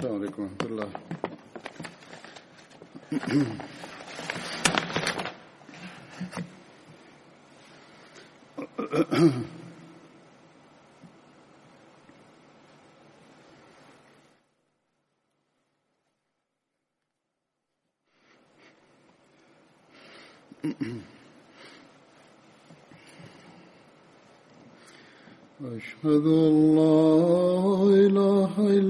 السلام عليكم ورحمة الله. أشهد أن لا إله إلا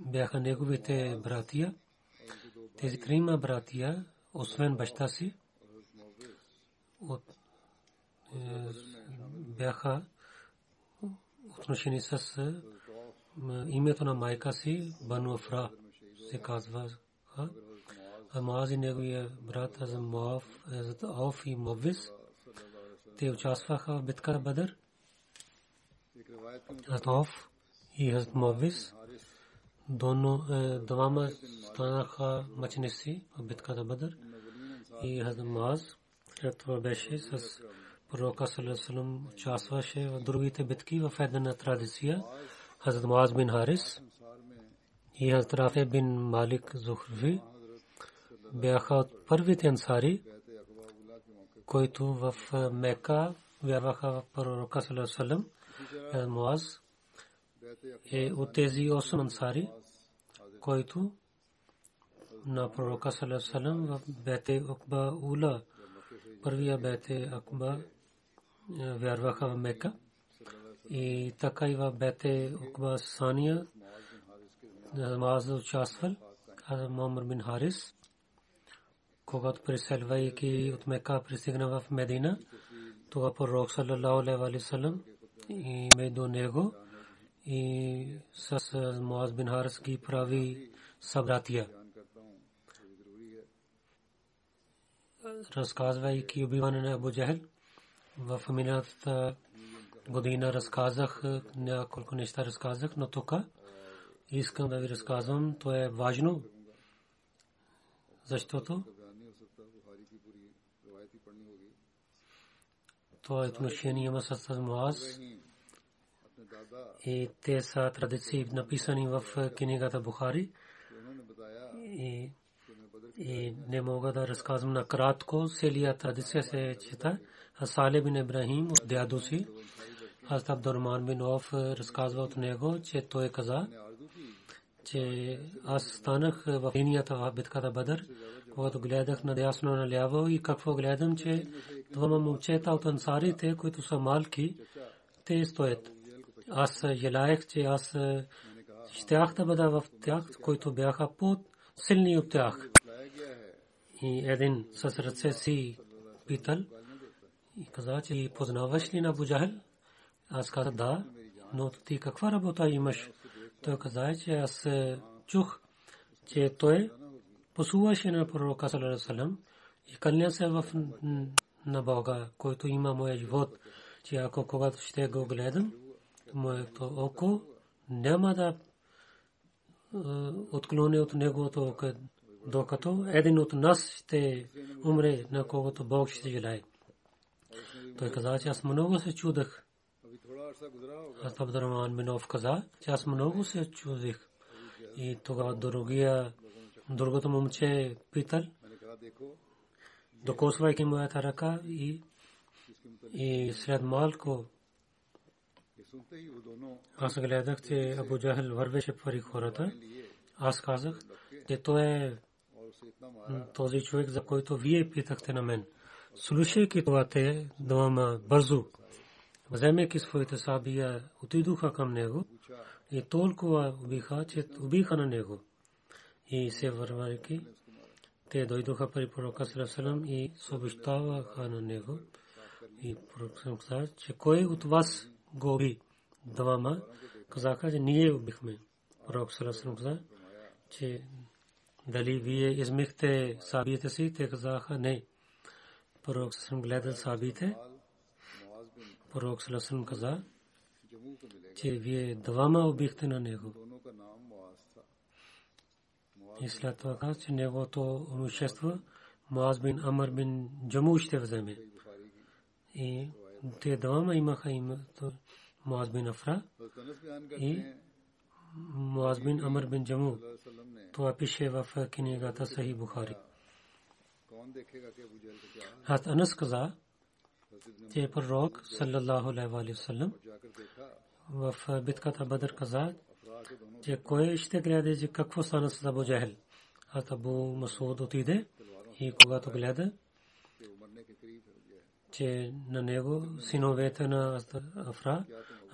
бяха неговите братия. Тези крима братия, освен баща си, от, е, бяха отношени с е, името на майка си, Бануфра, се казва. Амаз и неговия брат Азамов, Ауф и Мовис, те участваха в битка Бадър. Азамов и Азамовис Мовис दोनों е, двама станаха мъченици в битката Бадър и Hazrat Муаз след това беше с пророка Салесалам участваше в другите битки в една традиция Hazrat Муаз бин Харис и Hazrat Рафе бин Малик Зухрви бяха от първите ансари, които в е, Мека вярваха в пророка Салесалам Муаз е от тези 8 ансари, който на пророка Салесалам в Бете Акба Ула, първия Бете Акба вярваха в Мека и така и в Бете Акба Сания Муаз участвал, а Мамр бин Харис, когато преселвайки от Мека пристигна в Медина, тогава пророк саллалаху алейхи ва саллям и между него и с Муаз бин Харис ги прави събратия. Разказвайки убиване на Абу Джахел, в миналата година разказах няколко неща разказах, но тук искам да ви разказвам, то е важно, защото това е отношение има с Муаз и те са традиции написани в книгата Бухари и, и не мога да разказвам накратко, целият традиция се чета. Сале бин Ибрахим от дядо си, Хазрат Абдурман бин Оф разказва от него, че той каза, че аз станах в линията битката Бадър, когато гледах надясно наляво и какво гледам, че двама момчета от ансарите, които са малки, те стоят. Аз желаях, че аз щях да бъда в тях, които бяха под силни от тях. И един с ръце си питал и каза, че познаваш ли на Буджахел? Аз казах да, но ти каква работа имаш? Той каза, че аз чух, че той посуваше на пророка Салам и кълня се в на Бога, който има моя живот, че ако когато ще го гледам, моето око няма да отклони от неговото око, докато един от нас ще умре, на когото Бог ще желае. Той каза, че аз много се чудах. Аз Абдурахман Минов каза, че аз много се чудих. И тогава другия, другото момче питал, докосвайки моята ръка и, и след малко аз гледах, че Абу Джахел вървеше пари хората. Аз казах, че той е този човек, за който вие питахте на мен. Слушайки това, те двама бързо, вземайки своите сабия, отидоха към него и толкова убиха, че убиха на него. И се вървайки, те дойдоха при пророка Салам и съобщаваха на него. И пророк каза, че кой от вас го уби? Двама казаха, че ние убихме. Пророк Салам каза, че дали вие измихте сабиите си, те казаха не. Пророк Салам гледал сабиите. Пророк Салам каза, че вие двама убихте на него. И след това каза, че неговото имущество Муаз бин Амр бин Джаму ще вземе. И те двама имаха името Муаз бин Афра и Муаз бин Амр бин Джаму. Това пише в книгата Сахи Бухари. Хат Анас каза, че пророк саллаллаху алейхи ва саллям в битката Бадр каза, че кой ще гледа, че какво стана с Абу Джахел. А Абу Масуд отиде и когато гледа, че на него синовете на Афра,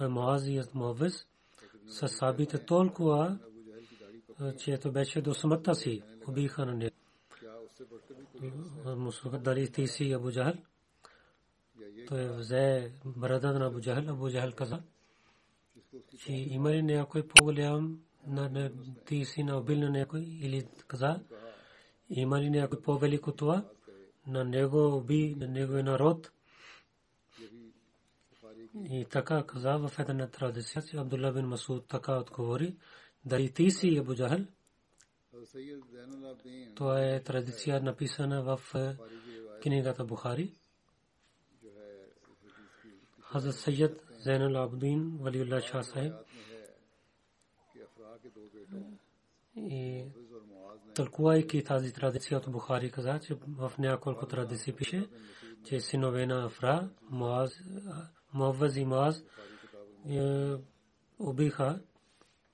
Муаз и Муавиз, са сабите толкова, че ето беше до смъртта си, убиха на него. Мусулман дали ти си Абу Джахел? Той взе брадата на Абу Джахел, Абу Джахел каза, че има ли някой по-голям на ти си на убил на някой или каза, има ли някой по-велико това? На него уби, на него е народ. И така каза в една традиция, че Абдулла бин Масуд така отговори, дали ти си Абу Джахел? Това е традиция написана в книгата Бухари. Хазрат Сайед Зайнал Абдин Валиулlah Шah Сахиб и тълкувайки тази традиция от Бухари каза, че в няколко традиции пише, че синове на Афра, Муаз, Муаваз и Муаз убиха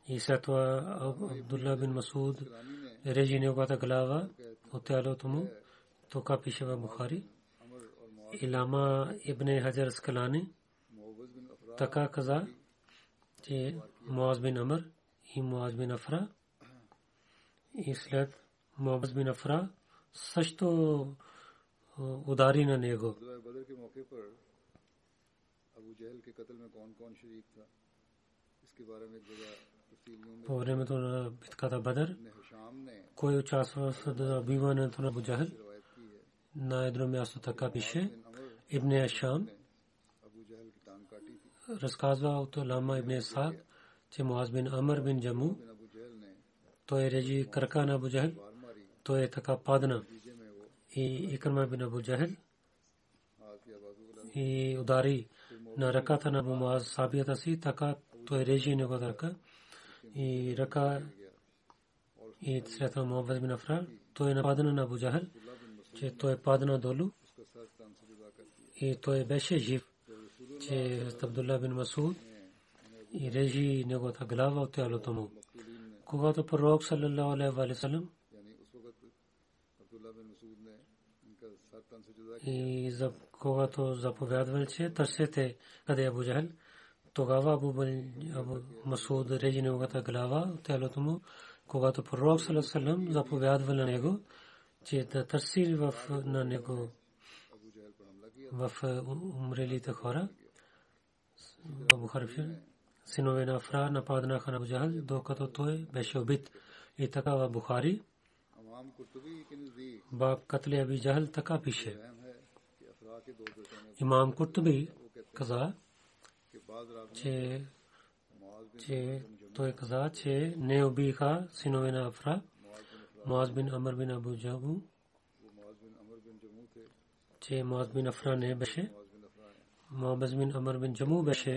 и след това Абдулла бин Масуд режи неговата глава от тялото му. Тока пише в Бухари. Илама Ибн Хаджар Скалани така каза, че Муаз бин Амр и Муаз бин Афра и след Муаз бин Афра също удари на него. По времето на битката Бадър, кой участва в убиването на Абу Джахел? На едно място така пише Ибн Ашам разказва от Лама Ибн Саад, че Муаз бин Амр бин Джаму, той режи крака на Абу Джахел, той е така падна и Икрама бин Абу Джахел и удари на ръката на Абу Муаз сабията си, така той режи неговата ръка и ръка и след това Муаз бин Афра, той нападна на Абу Джахел, че той падна долу и той беше жив че Абдулла бин Масуд и режи неговата глава от тялото му когато пророк саллалаху алейхи ва саллям и за когато заповядвал, че търсете къде Абу Джахл, тогава Абу, Абу Масуд режи неговата глава, телото му, когато пророк салам заповядвал на него, че да търси в, на него в умрелите хора. Абу Харфир سنوبین افرا نپا جہل، دو قتو تو بخاری۔ ابھی جہل تکا پیچھے۔ امام قرطبی چھ نئے اوبی خا س افرا معذبن امر بن ابو جمو چھ محض بن افرا نے بشے۔ معذبن امر بن جمو بشے۔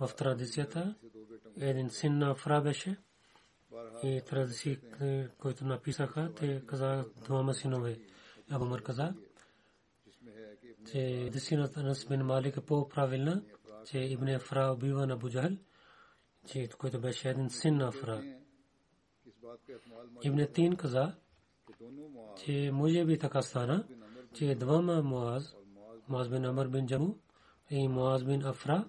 в традицията. Един син на Афра беше и традиции, които написаха, те казаха двама синове. Абу Мар каза, че десината на Бин Малик е по-правилна, че Ибн Афра убива на Буджахл, че който беше един син на Афра. Ибн Тин каза, че може би така стана, че двама Муаз, Муаз бин Амар бин Джаму и Муаз бин Афра,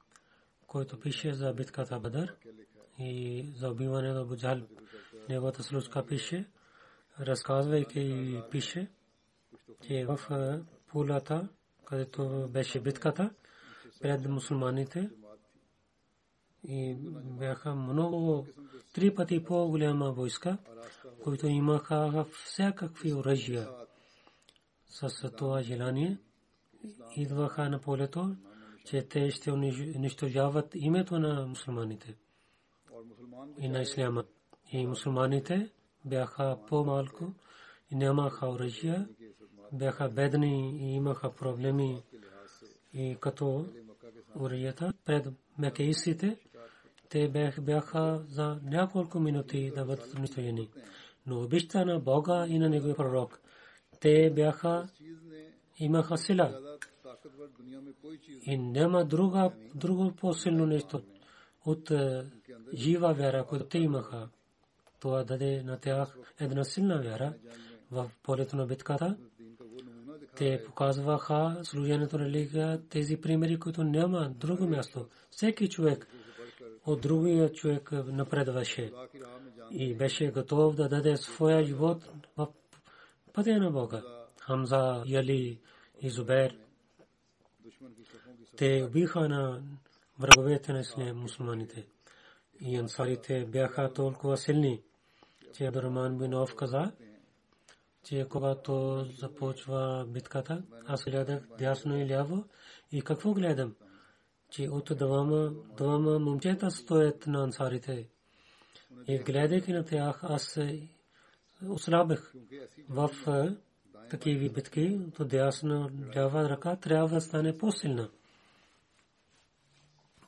който пише за битката Бадър и за убиване на Буджал. Неговата случка пише, разказвайки пише, че в пулата, където беше битката, пред мусулманите и бяха много три пъти по-голяма войска, които имаха всякакви оръжия. С това желание идваха на полето че те ще унищожават името на мусулманите и на исляма. И мусулманите бяха по-малко и нямаха оръжия, бяха бедни и имаха проблеми и като оръжията пред мекеисите, те бяха за няколко минути да бъдат унищожени. Но обичта на Бога и на Неговия пророк, те бяха имаха сила и няма друга, друго по-силно нещо от е, жива вяра, която те имаха. Това даде на тях една силна вяра в полето на битката. Те показваха служението на лига тези примери, които няма друго място. Всеки човек от другия човек напредваше и беше готов да даде своя живот в пътя на Бога. Хамза, Яли и Зубер – те убиха на враговете на мусулманите. И ансарите бяха толкова силни, че Абдурман бин Ауф каза, че когато започва битката, аз гледах дясно и ляво и какво гледам? Че от двама, двама момчета стоят на ансарите. И гледайки на тях, аз ослабих в е, такива битки, то дясна лява ръка трябва да стане по-силна.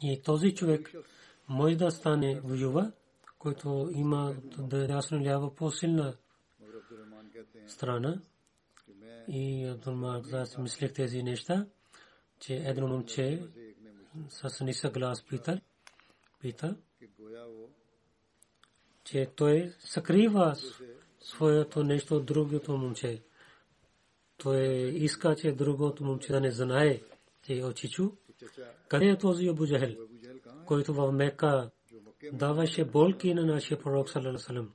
И този човек може да стане воюва, който има да е дясно ляво по-силна страна. И Абдулмар аз мислех тези неща, че едно момче с нисък глас пита, пита, че той съкрива своето нещо от другото момче. Той иска, че другото момче да не знае, че очичу. Къде е този Абу Джахел, който в Мека даваше болки на нашия пророк салам.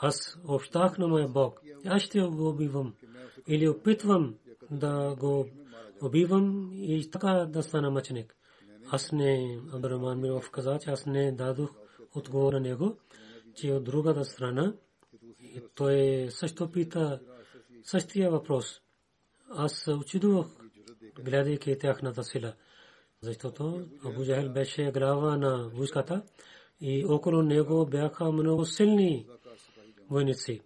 Аз общах на моя Бог. Аз ще го убивам. Или опитвам да го убивам и така да стана мъченик. Аз не, Абдраман Миров каза, че аз не дадох отговор на него, че от другата страна той също пита същия въпрос. Аз очудвах, гледайки тяхната сила. Защото Абу Джахел беше глава на войската и около него бяха много силни войници.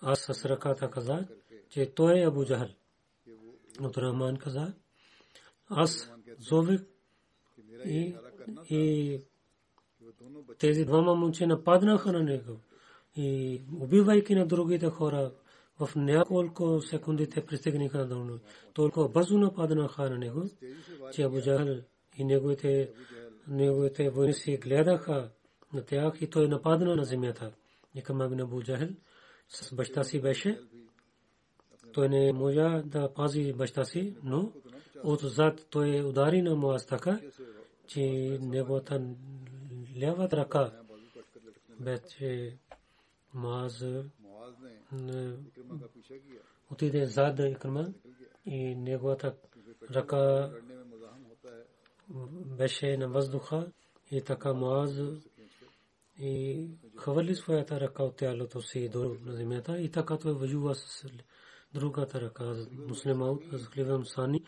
Аз с ръката казах, че той е Абу Джахел. Абдурахман каза, аз зових и, и тези двама момче нападнаха на него и убивайки на другите хора в няколко секунди те пристигнаха на долу. Толкова бързо нападнаха на него, че Абу Джахал и неговите, неговите войници гледаха на тях и той нападна на земята. И към Абу Джахал с баща си беше. Той не можа да пази баща си, но отзад той удари на Муаз така, че неговата лява ръка беше Муаз отиде зад Икрама и неговата ръка беше на въздуха и така Муаз и хвърли своята ръка от тялото си до земята и така той воюва с другата ръка. Муслиман Хливам Сани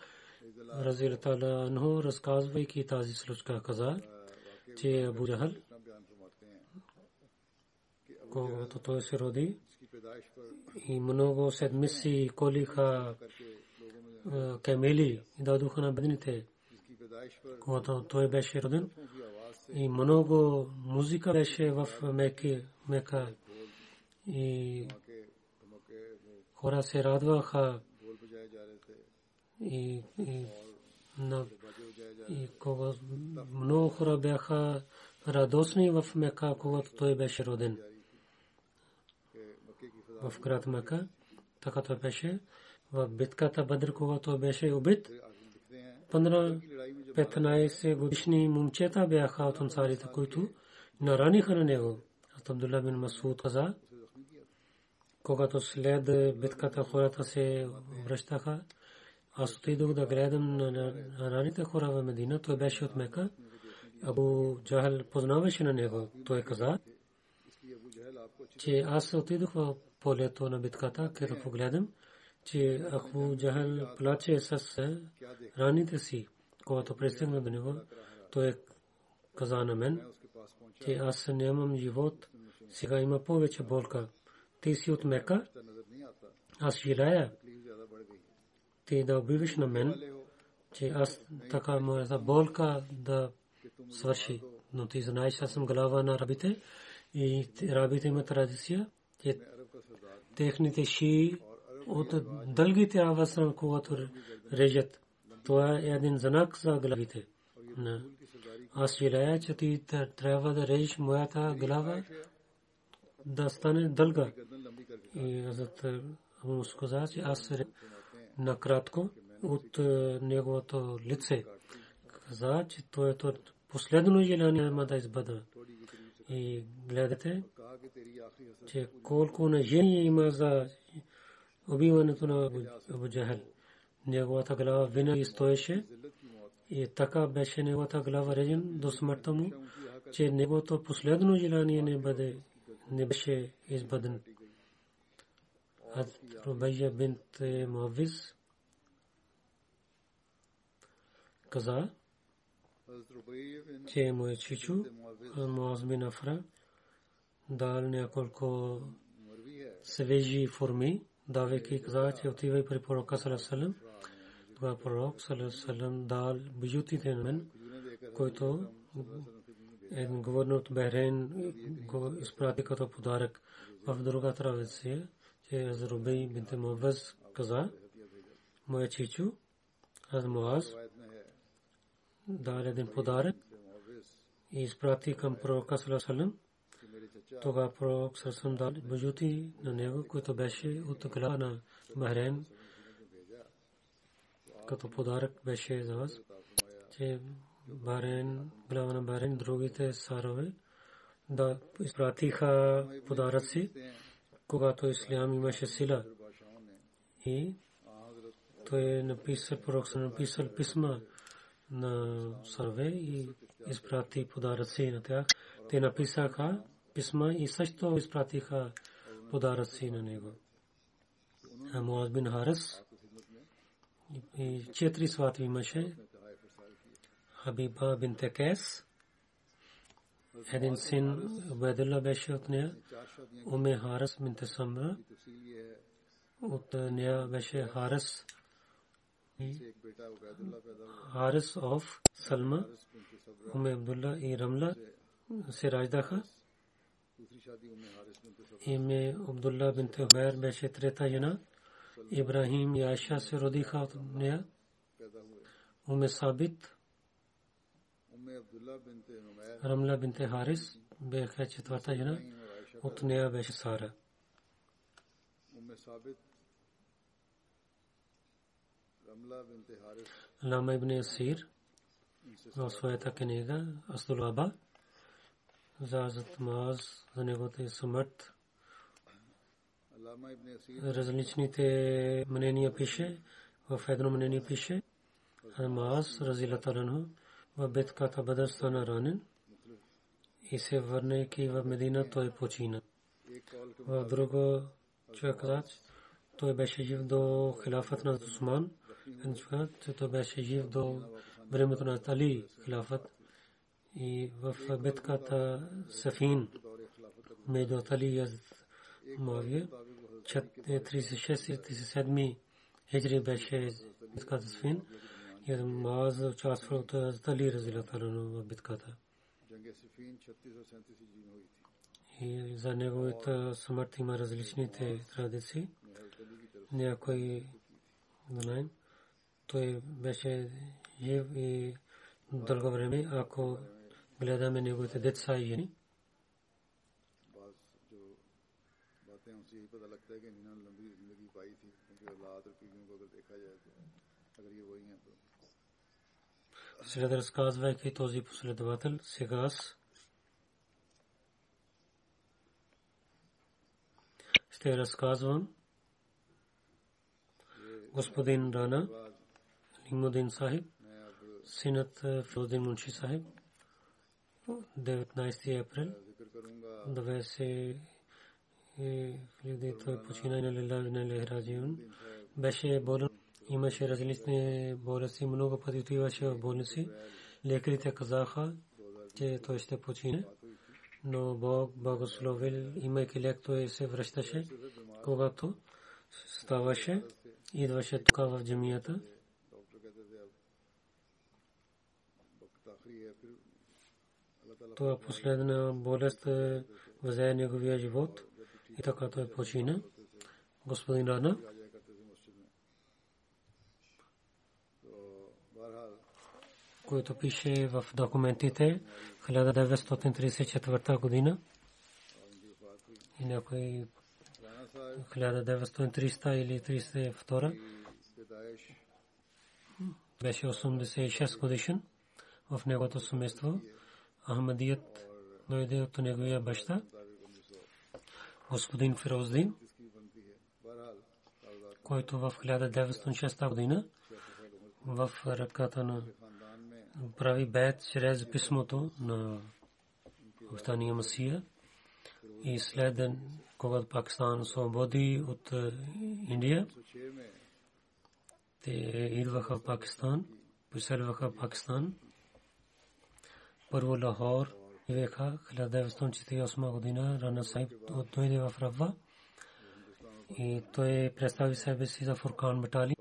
Разилтала Анхо разказвайки тази случка каза, че Абу Джахал когато той се роди и много седмици колиха камели и дадоха на бедните. Когато той беше роден и много музика беше в Мека и хора се радваха и, и, на, и кога много хора бяха радостни в Мека, когато той беше роден. В град Мека, така той беше. В битката Бадр, когато беше убит, 15 годишни момчета бяха от ансарите, които нараниха на него. Абдулла бин Масуд каза, когато след битката хората се връщаха, аз отидох да гледам на раните хора в Медина. Той беше от Мека. Абу Джахал познаваше на него. Той каза, че аз отидох в полето на битката, където погледам, че Абу Джахал плаче с раните си. Когато пристигна до него, той каза на мен, че аз нямам живот, сега има повече болка. Ти си от Мека, аз желая ти да убиваш на мен, че аз така моята болка да свърши. Но ти знаеш, аз съм глава на рабите и рабите имат традиция, че техните ши от дългите аваса, когато режат. Това е един знак за главите. Аз желая, че ти трябва да режеш моята глава да стане дълга. И Азат Абу каза, че аз накратко от неговото лице. Каза, че то е последно желание има да избада. И гледате, че колко на жени има за убиването на Абу Джахал. Неговата глава винаги стоеше и така беше неговата глава режен до смъртта му, че неговото последно желание не бъде не беше избаден. Рубайя бинт Муавиз каза, че му е чичу, Муаз бин Афра, дал няколко свежи форми, давайки каза, че отивай при пророка Салесалем. Тогава пророк Салесалем дал бижутите на мен, който един говорен от Бехрейн го изпрати като подарък в друга традиция че Азрубей бинте Муаваз каза, моя чичу, аз Муаз, даде един подарък и изпрати към пророка Салесалем. Тогава пророк Салесалем дал бажути на него, който беше от глава на Бахрейн, като подарък беше за вас, че Бахрейн, глава на Бахрейн, другите сарове да изпратиха подаръци, когато ислям имаше сила. И той е написал, пророк написал писма на Сарве и изпрати подаръци на тях. Те написаха писма и също изпратиха подаръци на него. Муаз бин Харас и четири свати имаше. Хабиба бин Текес, един син Убайдулла беше от нея, Уме Харас бин Тесамра, от нея беше Харас Харис of Salma, Ume Abdullah и Рамла се раждаха. Име Абдулла бинт Хумайр беше трета жена. Ибрахим и Айша се родиха от нея. Уме Сабит, Рамла бинт Харис бяха четвърта жена. От нея беше Сара. Лама ибн Асир в своята книга Асдул Аба за Азат Маз за неговата смърт различните мнения пише в едно мнение пише Маз разилатаранху в битката Бадър стана ранен и се върнайки в Медина той почина. В друго човек каза, той беше жив до хилафът на Усман че той беше жив до времето на Али хилафът и в битката Сафин между Али и Мавия 36 и 37 хиджри беше битката Сафин и Мааз участва от Али разилатарано в битката. И за неговата смърт има различните традиции. Някой знаем той беше жив и дълго време, ако гледаме неговите деца и жени. След разказвайки този последовател, сега аз ще разказвам господин Рана Имудин Сахиб, синът Филдин Мунши Сахиб, 19 април 20 хиляди той почина на Лила на Лехраджиун. Беше болен, имаше различни болести, много пъти отиваше в болници. Лекарите казаха, че той ще почине. Но Бог благословил, имайки лек, той се връщаше, когато ставаше, идваше тук в джамията. Това последна болест взе неговия живот и така той почина. Господин Рана, който пише в документите 1934 година и някой 1930 или 32 беше 86 годишен в неговото семейство. Ахмадият дойде от неговия баща, господин Фироздин, който в 1906 година в ръката на прави бед чрез писмото на Остания Масия и след когато Пакистан освободи от Индия, те идваха в Пакистан, преселваха в Пакистан. Първо Лахор века 1948 година Рана Сайб дойде в Рава и той представи себе си за Фуркан баталион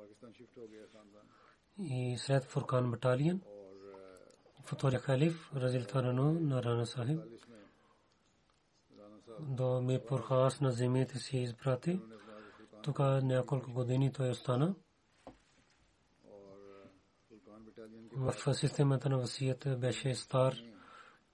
и след Фуркан баталион втория халиф Разилтарано на Рана Сахиб до Мипур Хас на земите си изпрати. Тук няколко години той остана. в системата на васията беше стар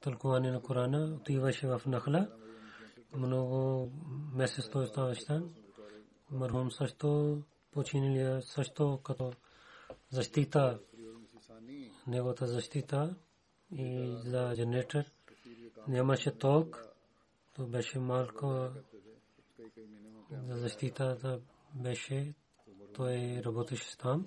тълкуване на Корана, отиваше в Нахла. Много месец той оставаше там. Мархум също починали също като защита, неговата защита и за генератор. Нямаше ток, то беше малко за защитата беше, той работеше там.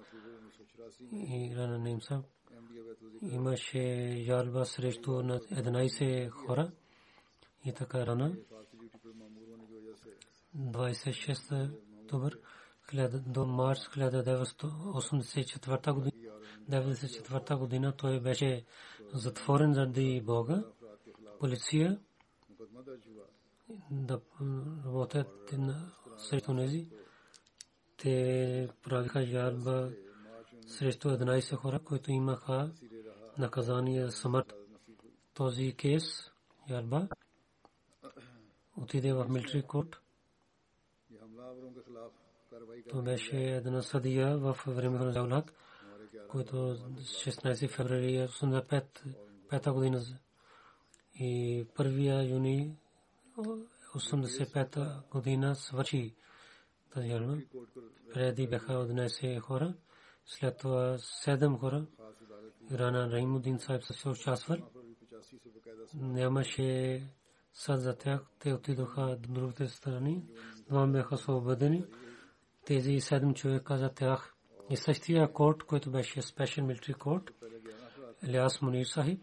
и Рана имаше жалба срещу 11 хора и така рана. 26 октомври до март 1984 година, 94 година той беше затворен заради Бога. Полиция да работят срещу нези. Те правиха жалба срещу 11 хора, които имаха наказание смърт. Този кейс, Ярба, отиде в милчи код. То беше една съдия в времето на Джаулак, който 16 феврари 1985 година и 1 юни 85 година свърши тази Преди бяха 11 хора след това седем хора. Рана Раймудин Сайб също участвал. Нямаше съд за тях. Те отидоха до другите страни. Два бяха освободени. Тези седем човека за тях. И същия корт, който беше спешен милитари корт, Ляс Мунир Сахиб,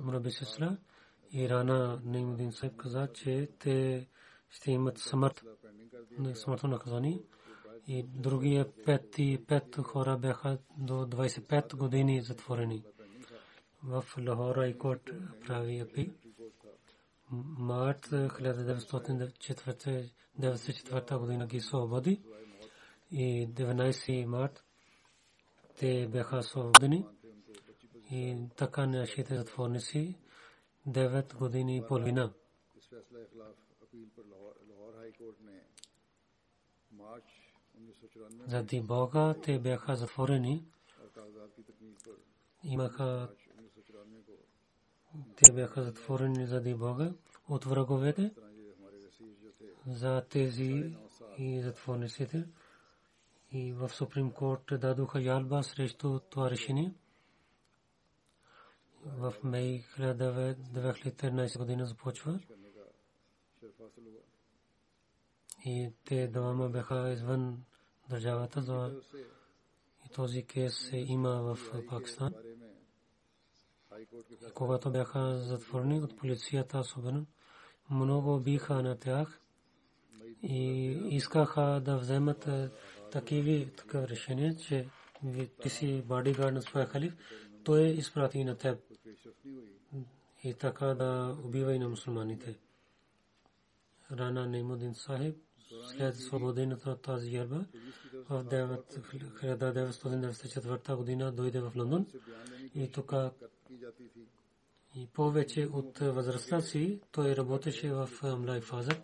Мураби Сесра и Рана Неймудин Сайб каза, че те ще имат смърт, смъртно наказание И другия пет и пет хора бяха до 25 години затворени. В Лахора и Кот прави апи. Март 1994 година ги свободи и 19 март те бяха свободени и така нашите затворници 9 години и половина. इस फैसले के खिलाफ अपील पर लाहौर लाहौर हाई कोर्ट ने मार्च उन्नीस सौ चौरानवे заради Бога те бяха затворени. Имаха те бяха затворени заради Бога от враговете за тези и затворниците. И в Суприм Корт дадоха ялба срещу това решение. В май 2013 година започва. И те двама бяха извън държавата за и този кейс има в Пакистан. И когато бяха затворени от полицията особено, много биха на тях и искаха да вземат е, такива такива решения, че ти си бодигард на своя халиф, той е изпрати на теб и така да убива и на мусулманите. Рана Неймудин Сахиб след свободената от тази ярба 1994 година дойде в Лондон и тук и повече от възрастта си той работеше в Млайк Фазът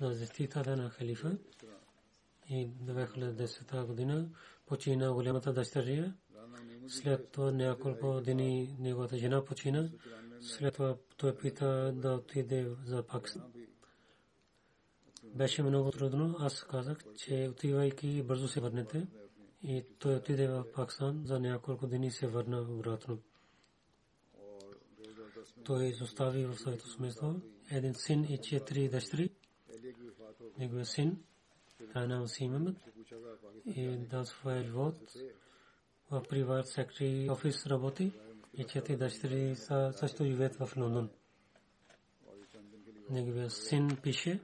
на защитата на халифа и 2010 година почина голямата дъщеря. След това няколко дни неговата жена почина. След това той пита да отиде за Пакистан. Беше много трудно. Аз казах, че отивайки бързо се върнете. И той отиде в Пакистан за няколко дни се върна обратно. Той изостави в своето семейство един син и четири дъщери. Неговия син, Рана Симамът, и да своя живот в приват секретари офис работи и четири дъщери също живеят в Лондон. Неговия син пише,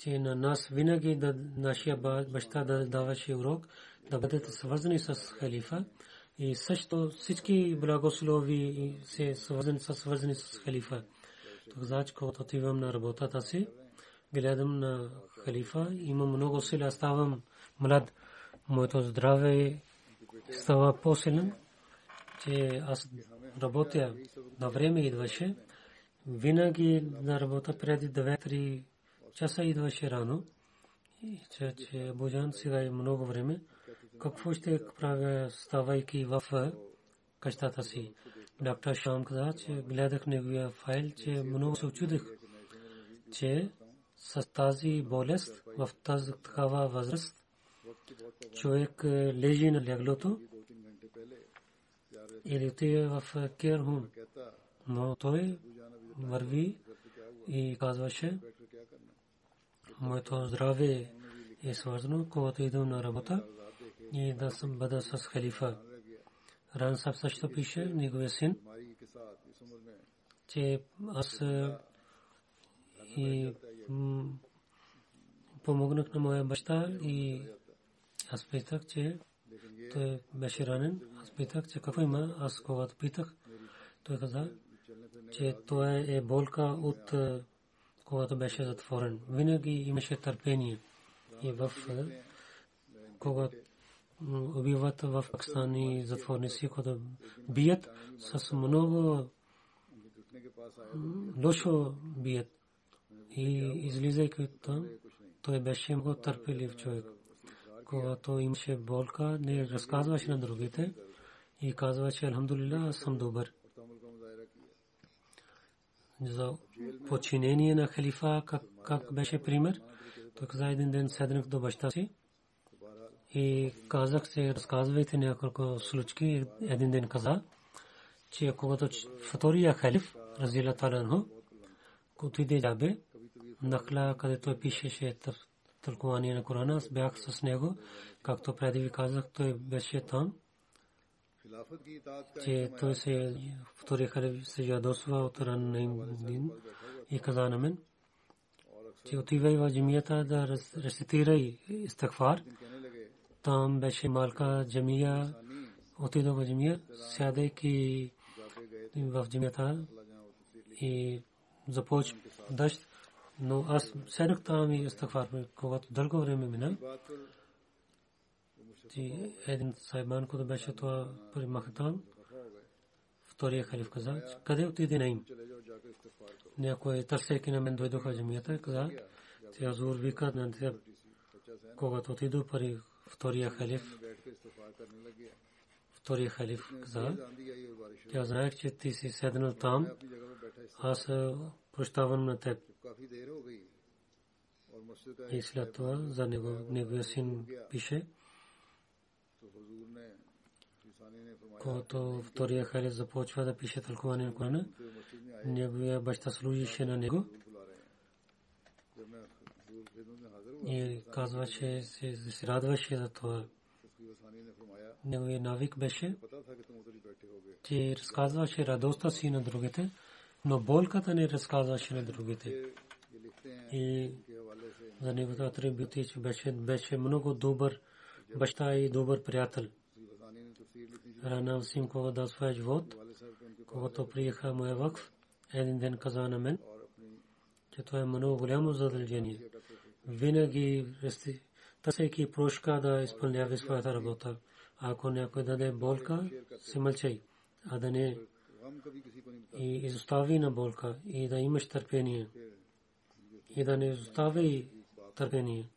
че на нас винаги да нашия баща да даваше урок да бъдете свързани с халифа. И също всички благослови се свързани с свързани с халифа. Значи, когато отивам на работата си, гледам на халифа, имам много сила, ставам млад, моето здраве става по-силен, че аз работя. На време идваше, винаги на работа преди 9-3 часа идваше рано, че, че Буджан сега е много време, какво ще правя ставайки в къщата си. Доктор Шам каза, че гледах неговия файл, че много се очудих, че с тази болест в тази такава възраст човек лежи на леглото или отива в кер хум. Но той върви и казваше, моето здраве е свързано, когато идвам на работа и да съм бъда с халифа. Ран също пише, неговия син, че аз и помогнах на моя баща и аз питах, че той беше ранен. Аз питах, че какво има. Аз когато питах, той каза, че това е болка от когато беше затворен. Винаги имаше търпение. И в когато убиват в Пакистан и затворници, които бият с много лошо бият. И излизайки там, той беше много търпелив човек. Когато имаше болка, не разказваше на другите и казваше, Алхамдулилlah, аз съм добър. За подчинение на халифа, как, как беше пример, той каза един ден седнах до баща си и казах се, разказвайте няколко случки. Един ден каза, че когато втория халиф, Разила Таланху, отиде Джабе, Нахла, където пишеше тълкование на Корана, бях с него, както преди ви казах, той беше там, че той се втори халиф се ядосва от ранен и каза на мен, че отивай в джамията да рецитира истагфар. Там беше малка джамия, отидох в джамия, сядайки в джамията и започ дъжд, но аз седнах там и истагфар, когато дълго време мина. Ти един сайбан, който беше това при Махатан, втория халиф каза, къде отиде на им? Някой търсейки на мен дойдоха джамията и каза, че Азур вика на теб, когато отидох при втория халиф, втория халиф каза, тя знаех, че ти си седнал там, аз прощавам на теб. И след това за него, неговия син пише, когато втория халиф започва да пише тълкуване на Корана, неговия баща служише на него и казваше, се радваше за това. Неговия навик беше, че разказваше радостта си на другите, но болката не разказваше на другите. И за неговата атрибути, беше, беше много добър баща и добър приятел. Рана Сим, кога да своя живот, когато приеха моя вакф, един ден каза на мен, че това е много голямо задължение. Винаги търсейки прошка да изпълнява своята работа. Ако някой даде болка, се мълчай, а да не и изостави на болка и да имаш търпение. И да не изостави търпение.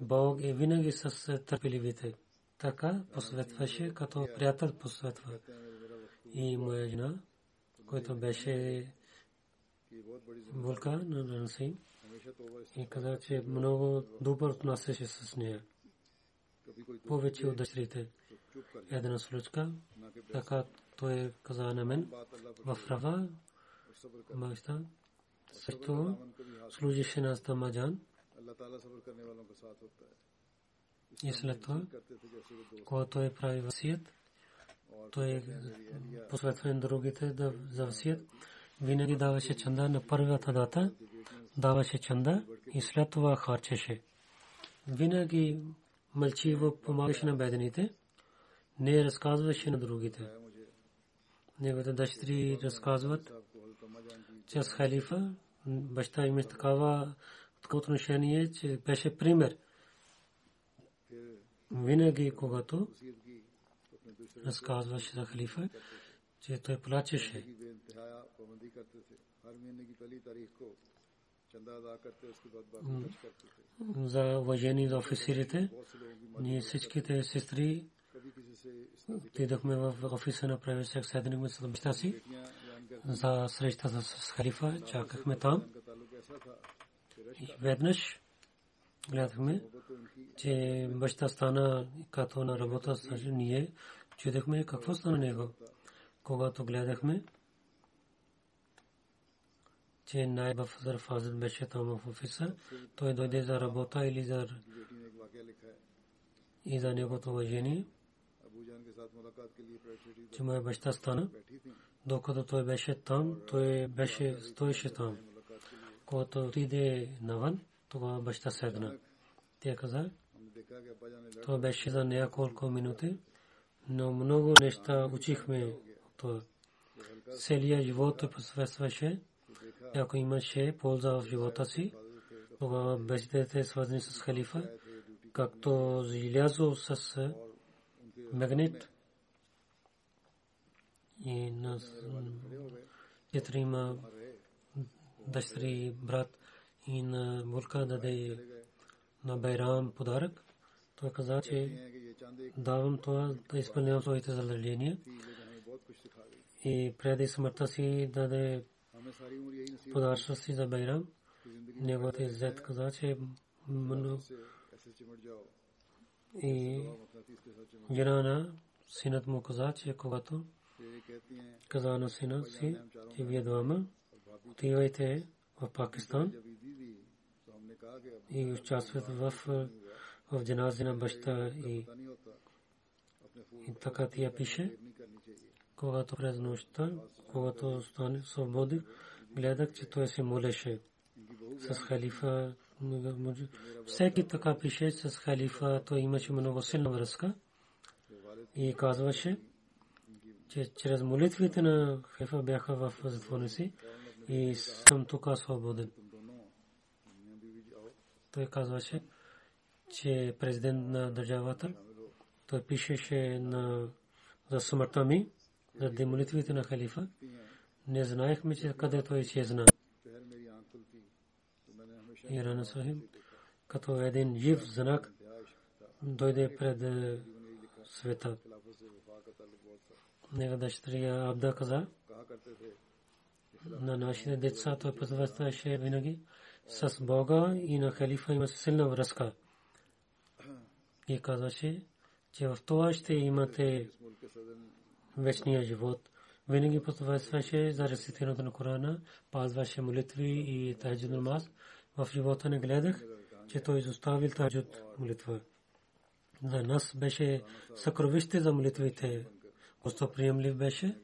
Бог е винаги с търпеливите. Така посветваше, като приятел посветва. И моя жена, който беше вулка на Нанси, и каза, че много добър отнасяше с нея. Повече от дъщерите. Една случка, така той каза на мен, в Рава, Махта, също служише на Стамаджан. И след това, когато той прави васият, той посветва на другите да за васият, винаги даваше чанда на първата дата, даваше чанда и след това харчеше. Винаги мълчиво помагаше на бедните, не разказваше на другите. Неговите дъщери разказват, че с халифа баща има такава отношение, че беше пример. Винаги, когато разказваше за халифа, че той плачеше. За уважение за офицерите, ние всичките сестри отидохме в офиса на правителството, седнахме с баща си за среща с халифа, чакахме там. И веднъж гледахме, че баща стана като на работа с ние. Чудехме какво стана него. Когато гледахме, че най-бафазър Фазил беше там в офиса, той дойде за работа или за и за негото уважение, че моя баща стана, докато той беше там, той беше стоеше там. Когато отиде навън, тогава баща седна. Тя каза, това беше за няколко минути, но много неща учихме това. Целият живот той посвещаваше ако имаше полза в живота си, тогава беседите свързани с халифа, както желязо с магнит. и на четирима дъщери брат и на Бурка даде на Байрам подарък. Той каза, че давам това да изпълнявам своите задължения и преди смъртта си даде подаръчно си за Байрам. Неговата иззет каза, че и жена на синът му каза, че когато каза на сина си, че вие двама отивайте в Пакистан и участват в в джанази на баща и и така тя пише, когато през нощта, когато стане свободи, гледах, че той се молеше с халифа. Всеки така пише с халифа, той имаше много силна връзка и казваше, че чрез молитвите на халифа бяха в затвора си и съм тук свободен. Той казваше, че президент на държавата, той пишеше на за смъртта ми, за молитвите на халифа. Не знаехме, че къде той изчезна. И Сахиб, като един жив знак, дойде пред света. Нега дъщеря Абда каза, на нашите деца той посвещаваше винаги с Бога и на халифа има силна връзка. И казваше, че в това ще имате вечния живот. Винаги посвещаваше за рецитирането на Корана, пазваше молитви и таджуд намаз. В живота не гледах, че той изоставил таджуд молитва. За нас беше съкровище за молитвите. Гостоприемлив беше,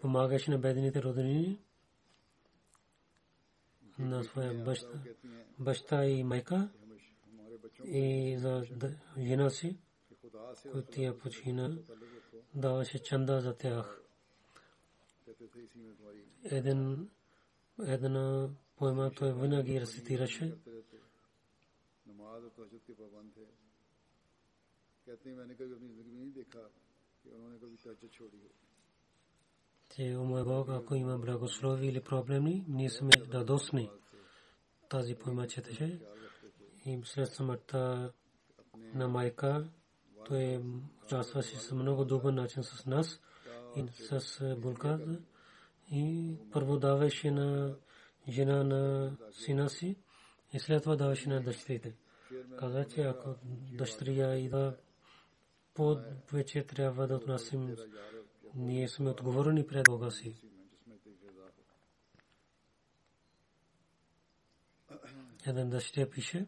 помагаше на бедните роднини, на своя баща, баща и майка и за жена си, която тя почина, даваше чанда за тях. Един, една поема той винаги рецитираше. Че о мой Бог, ако има благослови или проблеми, ние сме радостни. Тази поема четеше и след смъртта на майка, той участваше с много добър начин с нас и с булка и първо даваше на жена на сина си и след това даваше на дъщерите. Каза, че ако дъщеря идва повече трябва да отнасим. Ние сме отговорени пред Бога си. Един дъщеря пише,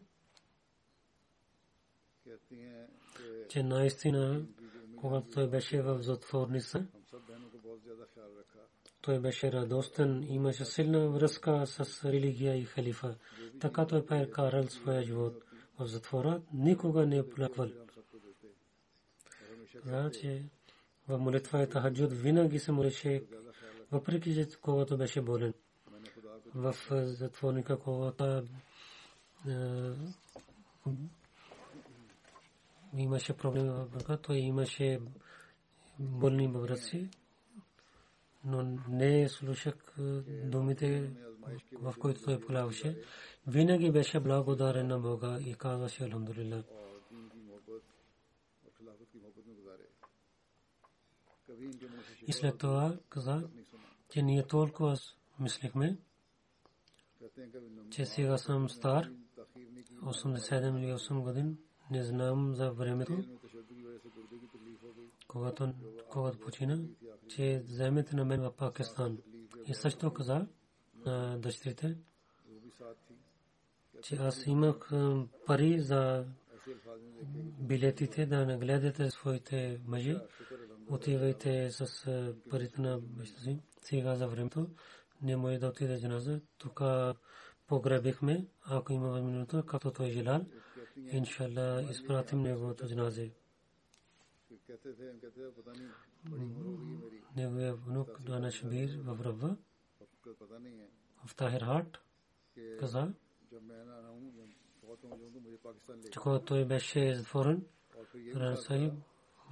че наистина, когато той беше в затворница, той беше радостен, имаше силна връзка с религия и халифа. Така той прекарал своя живот в затвора, никога не е плаквал. Значи в молитва и тахаджуд винаги се молеше, въпреки че когато беше болен. В затворника, когато имаше проблеми в бърка, той имаше болни бъбраци, но не слушах думите, в които той поляваше. Винаги беше благодарен на Бога и казваше Алхамдулилlah. И след това каза, че ние толкова мислихме, че сега съм стар, 87 или 8 години, не знам за времето, когато, когато почина, че вземете на мен в Пакистан. И също каза на дъщерите, че аз имах пари за билетите да нагледате своите мъжи. Отивайте с парите на баща си. Сега за времето не може да отиде джаназа. Тук погребихме, ако има възможност, както той желал. Иншалла, изпратим неговото джаназе. Неговия внук Дана Шабир в Рава, в Тахир каза, че когато той беше затворен, Ран Сахиб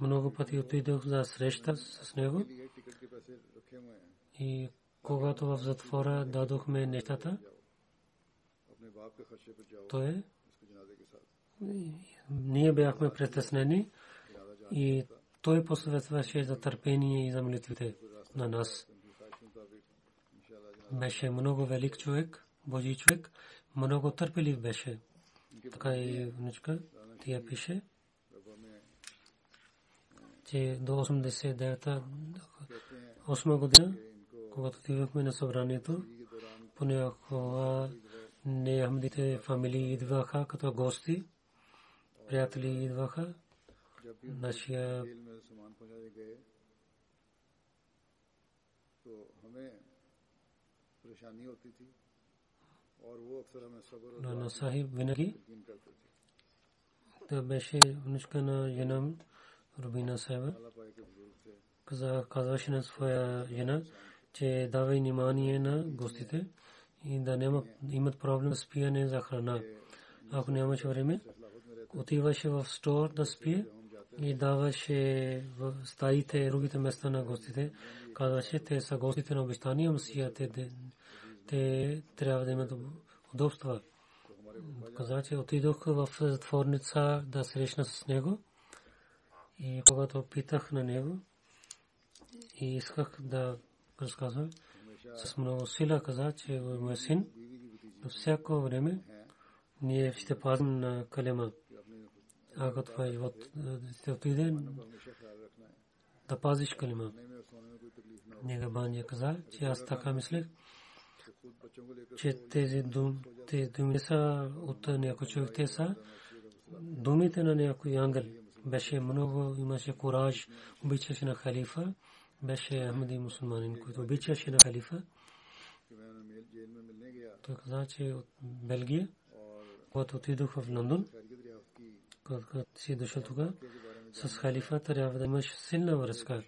много пъти отидох за среща с него и когато в затвора дадохме нещата, той ние бяхме притеснени и той посъветваше за търпение и за молитвите на нас. Беше много велик човек, Божий човек, много търпелив беше. Така и внучка, тя пише, че до 89-та, 8 година, когато отивахме на събранието, понякога не Ахмадите фамилии идваха като гости, приятели идваха, нашия Нана Сахиб винаги да беше внучка на жена Рубина Сайба. Казваше на своя жена, че дава внимание на гостите и да няма, имат проблем с пиене за храна. Ако нямаше време, отиваше в стор да спие и даваше в стаите, другите места на гостите. Казваше, те са гостите на обещания, мсия, те, те трябва да имат удобства. Каза, че отидох в затворница да срещна с него и когато питах на него и исках да разказвам, с много сила каза, че мой син във всяко време ние ще пазим на калема. Ако това е живот ще отиде да пазиш калема. Нега Банджа каза, че аз така мислех, че тези думи са от някой човек, те са думите на някой ангел. Беше много, имаше кураж, обичаше на халифа беше Ахмади мусулманин, който обичаше на халифа. Той каза, че от Белгия, когато отидох в Лондон, когато си дошъл тук, с халифа трябва да имаш силна връзка.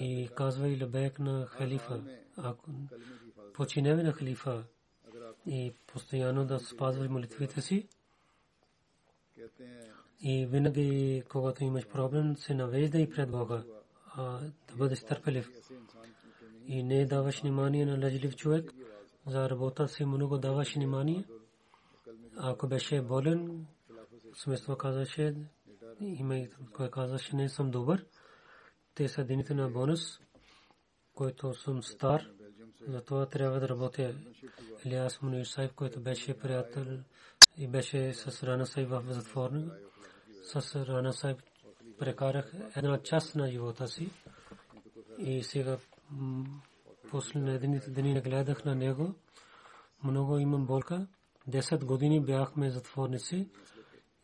И казва и лебек на халифа, ако починеме на халифа и постоянно да спазваш молитвите си, и винаги, когато имаш проблем, се навежда и пред Бога да бъдеш търпелив и не даваш внимание на лъжлив човек. За работа си много даваш внимание. Ако беше болен, смисъл казаше, има кой каза, че не съм добър. Те са дените на бонус, който съм стар, затова трябва да работя. Илиас Мунир Сайф, който беше приятел и беше с Рана Сайф в затворник. С Рана Сайф прекарах една част на живота си и сега после на едните дни не гледах на него. Много имам болка. Десет години бяхме затворници.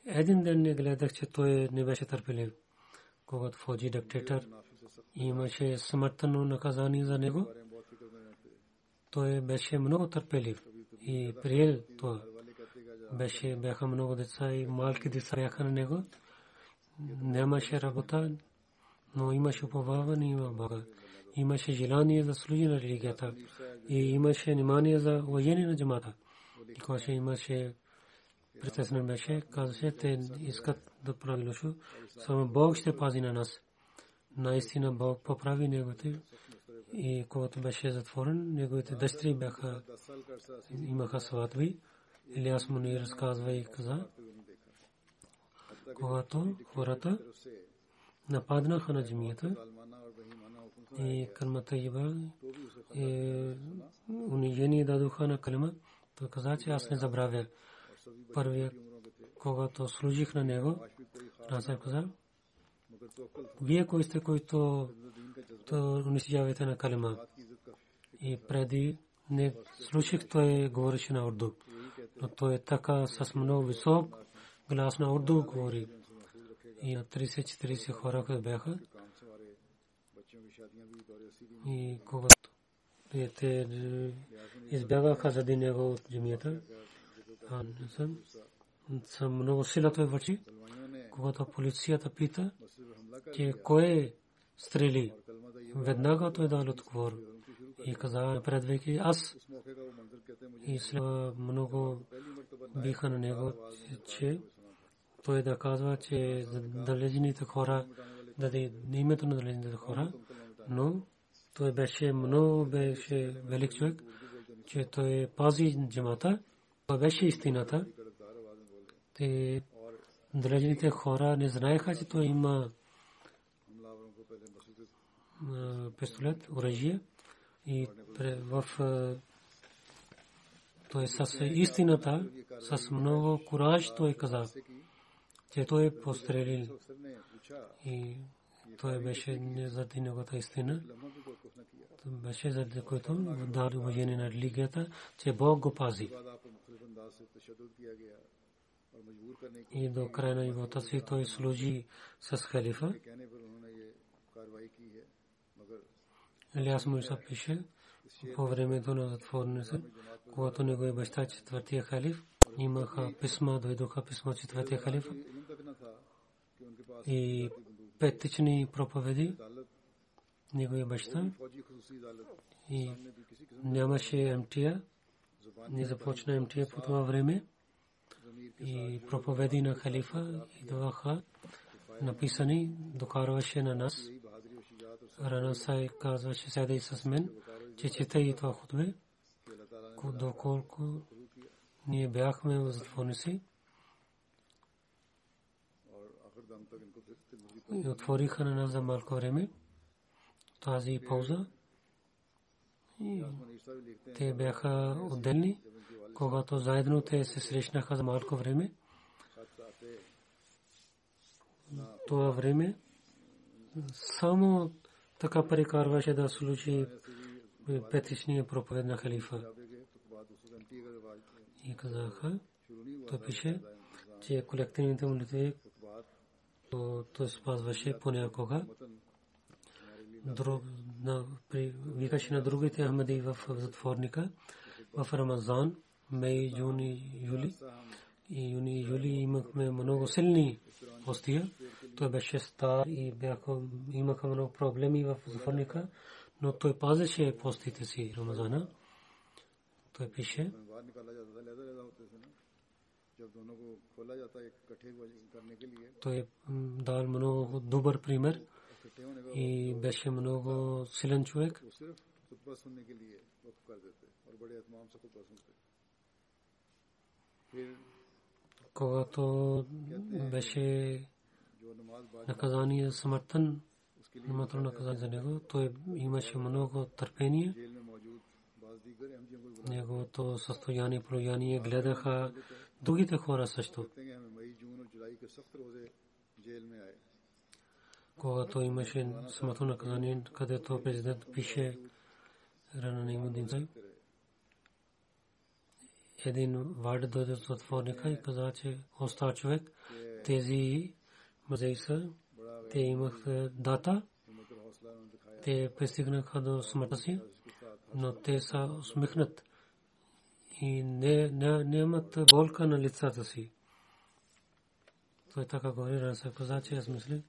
Един ден не гледах, че той не беше търпелив. Когато Фоджи диктатор имаше смъртно наказание за него, той беше много търпелив и приел това. Беше, бяха много деца и малки деца бяха на него. Нямаше работа, но имаше уповаване и Бога. Имаше желание да служи на религията и имаше внимание за военни на джамата. Когато имаше притеснен беше, казаше, те искат да прави лошо, само Бог ще пази на нас. Наистина Бог поправи неговите и когато беше затворен, неговите дъщери бяха, имаха сватби. Илиас Муни разказва и каза, когато хората нападнаха на джамията и калмата иба и унижение дадоха на калма, той каза, че аз не забравя. Първият, когато служих на него, аз каза, вие кои сте, които унищожавате на калма. И преди не слушах, той говореше на урду. Но той е така с много висок глас на урду говори. И на 30-40 хора, които бяха. И когато те избягаха заради него от джамията, съм, много сила той върши. Когато полицията пита, че кой стрели, веднага той дал отговор и каза напредвайки аз. И след много биха на него, че той да казва, че далечните хора, да даде името на далечните хора, но той беше много беше велик човек, че той пази джамата, това беше истината. Те далечните хора не знаеха, че той има пистолет, оръжие и в той с истината, с много кураж той каза, че той е пострелил и той беше заради неговата истина. Беше заради който даде уважение на религията, че Бог го пази. И до края на живота си той служи с халифа. Илияс Муса пише по времето на затворници, когато неговия баща четвъртия халиф, имаха писма, дойдоха писма четвъртия халиф и петични проповеди. Неговия баща. И нямаше МТА, не започна МТА по това време. И проповеди на халифа идваха написани, докарваше на нас Рана Сай казваше седай с мен, че чете и това хутбе, доколко ние бяхме в затворници. И отвориха на нас за малко време тази пауза. И те бяха отделни, когато заедно те се срещнаха за малко време. Това време само така прекарваше да случи петичния проповед на халифа. И казаха, той пише, че колективните молитви той спазваше понякога. Викаше на другите Ахмади в затворника в Рамазан, мей, юни, юли. И юни и юли имахме много силни постия. Той беше стар и бяха, имаха много проблеми в Зуфарника, но той пазеше постите си Рамазана. Той пише. Той дал много добър пример и беше много силен човек. Когато беше е, наказание смъртен, имато наказание за него. Той имаше много търпение. Неговото състояние, прояние гледаха другите хора също. Когато имаше самото наказание, където президент пише Рана Неймудин Сайб, един вард дойде от затворника и каза, че остава човек. Тези Музейса. Те имах дата. Те пристигнаха до смъртта си, но те са усмихнат и не, не, нямат болка на лицата си. Той така говори на Сакоза, че аз мислих,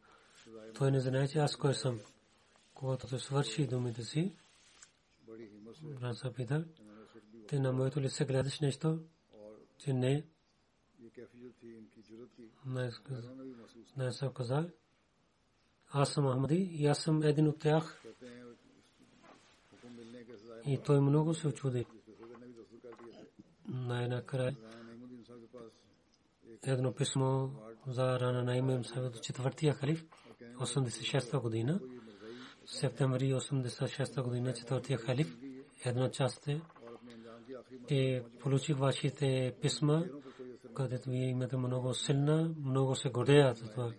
той не знае, че аз кой съм. Когато той свърши думите си, Ранса пита, ти на моето лице гледаш нещо, че не, не са казали. Аз съм Ахмади и аз съм един от тях. И той много се очуди. Най-накрая едно писмо за Рана Наимем Савед, четвъртия халиф, 86-та година, септември 86-та година, четвъртия халиф, една част е, е получих вашите писма където вие имате много силна, много се гордеят от това.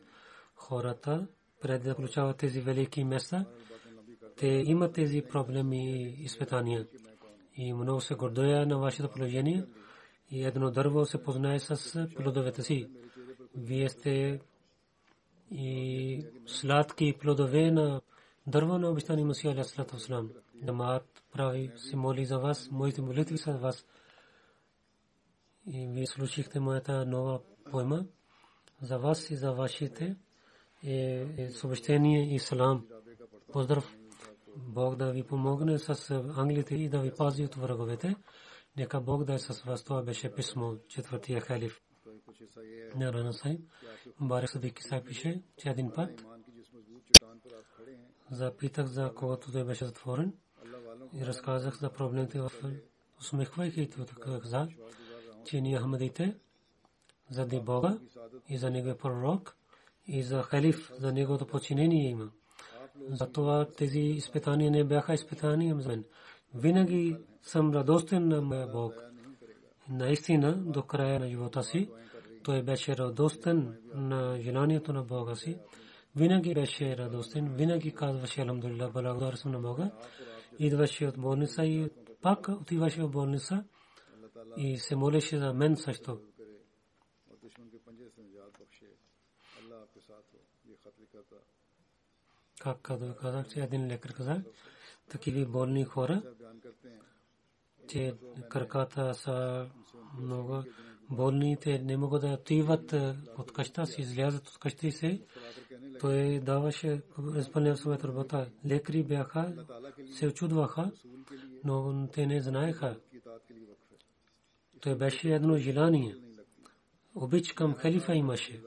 хората, преди да получават тези велики места, те имат тези проблеми и изпитания. И много се гордея на вашето положение. И едно дърво се познае с плодовете си. Вие сте и сладки плодове на дърво на обещани Масия Аля Салату Слам. Намат прави се моли за вас, моите молитви са за вас и вие слушахте моята нова поема за вас и за вашите е, е съобщение Ислам. Поздрав! Бог да ви помогне с е, англите и да ви пази от враговете. Нека Бог да е с вас. Това беше писмо, четвъртия халиф. Нарана Сайм, Барек Садик Сай пише, че един път запитах за когото той беше затворен и разказах за проблемите в усмехвайки и това казах че ние Ахмадите заради Бога и за неговия пророк и за халиф, за неговото подчинение има. Затова тези изпитания не бяха изпитания за мен. Винаги съм радостен на моя Бог. Наистина, до края на живота си, той беше радостен на желанието на Бога си. Винаги беше радостен, винаги казваше Алхамдулилlah, благодарен съм на Бога. Идваше от болница и пак отиваше в болница и се молеше за мен също. Как казах, казах, че един лекар каза, такива болни хора, че краката са много болни, те не могат да отиват е, от къща си, излязат от къщи си. Той даваше, изпълнява своята работа. Лекари бяха, се очудваха, но те не знаеха. Той беше едно желание. Обич към халифа имаше.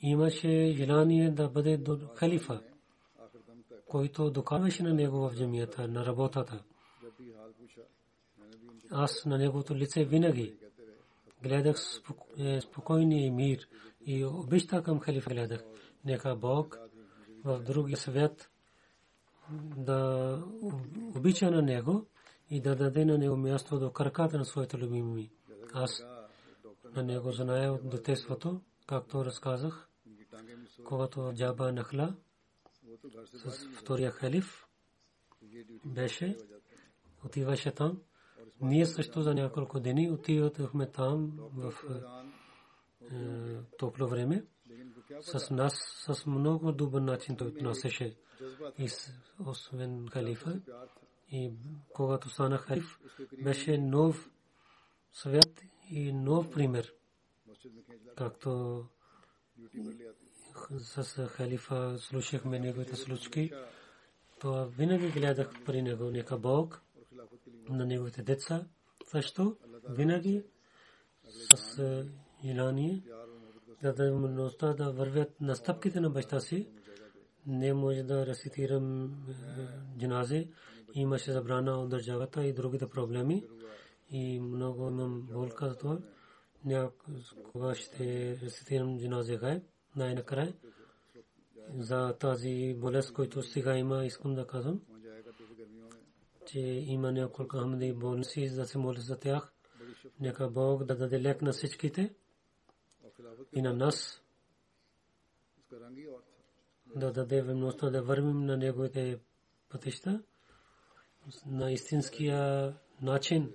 Имаше желание да бъде до халифа, който докарваше на него в джамията, на работата. Аз на неговото лице винаги гледах спокойния мир и обичта към халифа гледах. Нека Бог в другия свят да обича на него и да даде на него място до краката на своите любими. Аз на него знае от детеството, както разказах, когато Джаба Нахла с втория халиф беше, отиваше там. Ние също за няколко дни отивахме там в е, е топло време. С нас, с много добър начин той отнасяше. И освен халифа, и когато стана халиф, беше нов свят и нов пример. Както с халифа слушахме неговите случки, то винаги гледах при него нека Бог на неговите деца. Също винаги с желание да възможността да вървят на стъпките на баща си. Не може да рецитирам е, джинази, имаше забрана от държавата и другите проблеми и много имам болка за това. Някога ще рецитирам джиназе гай най-накрая за тази болест, който сега има, искам да казвам, че има няколко хамди болници, за да се моля за тях. Нека Бог да даде лек на всичките и на нас да даде възможността да вървим на неговите пътища на истинския начин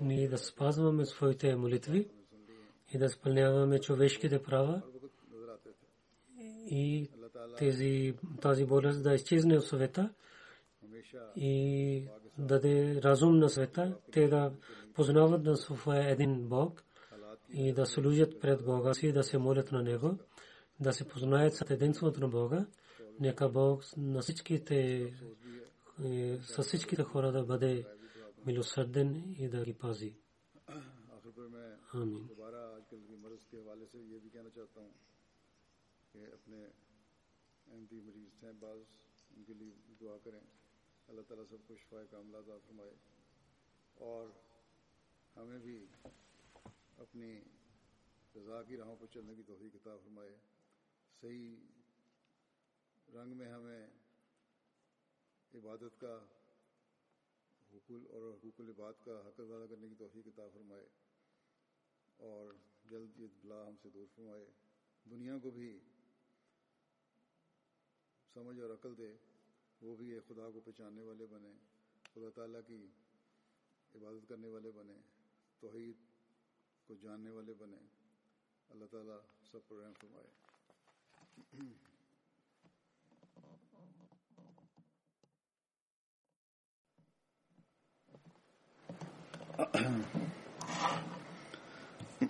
ние да спазваме своите молитви и да изпълняваме човешките права и тези, тази болест да изчезне от света и даде разум на света, те да познават на своя един Бог и да служат пред Бога си, да се молят на Него, да се познаят съединството на Бога. Нека Бог на всичките с всичките хора да бъде милосърден и да ги пази. Амин. اللہ تعالیٰ سب کو شفا کاملہ عطا فرمائے اور ہمیں بھی اپنی رضا کی راہوں پر چلنے کی توفیق عطا فرمائے صحیح رنگ میں ہمیں عبادت کا حقول اور حقوق العباد کا حق ادا کرنے کی توفیق عطا فرمائے اور جلد یہ بلا ہم سے دور فرمائے۔ دنیا کو بھی سمجھ اور عقل دے، وہ بھی خدا کو پہچاننے والے بنے، خدا تعالیٰ کی عبادت کرنے والے بنے، توحید کو جاننے والے بنے۔ اللہ تعالیٰ سب پر رحم فرمائے۔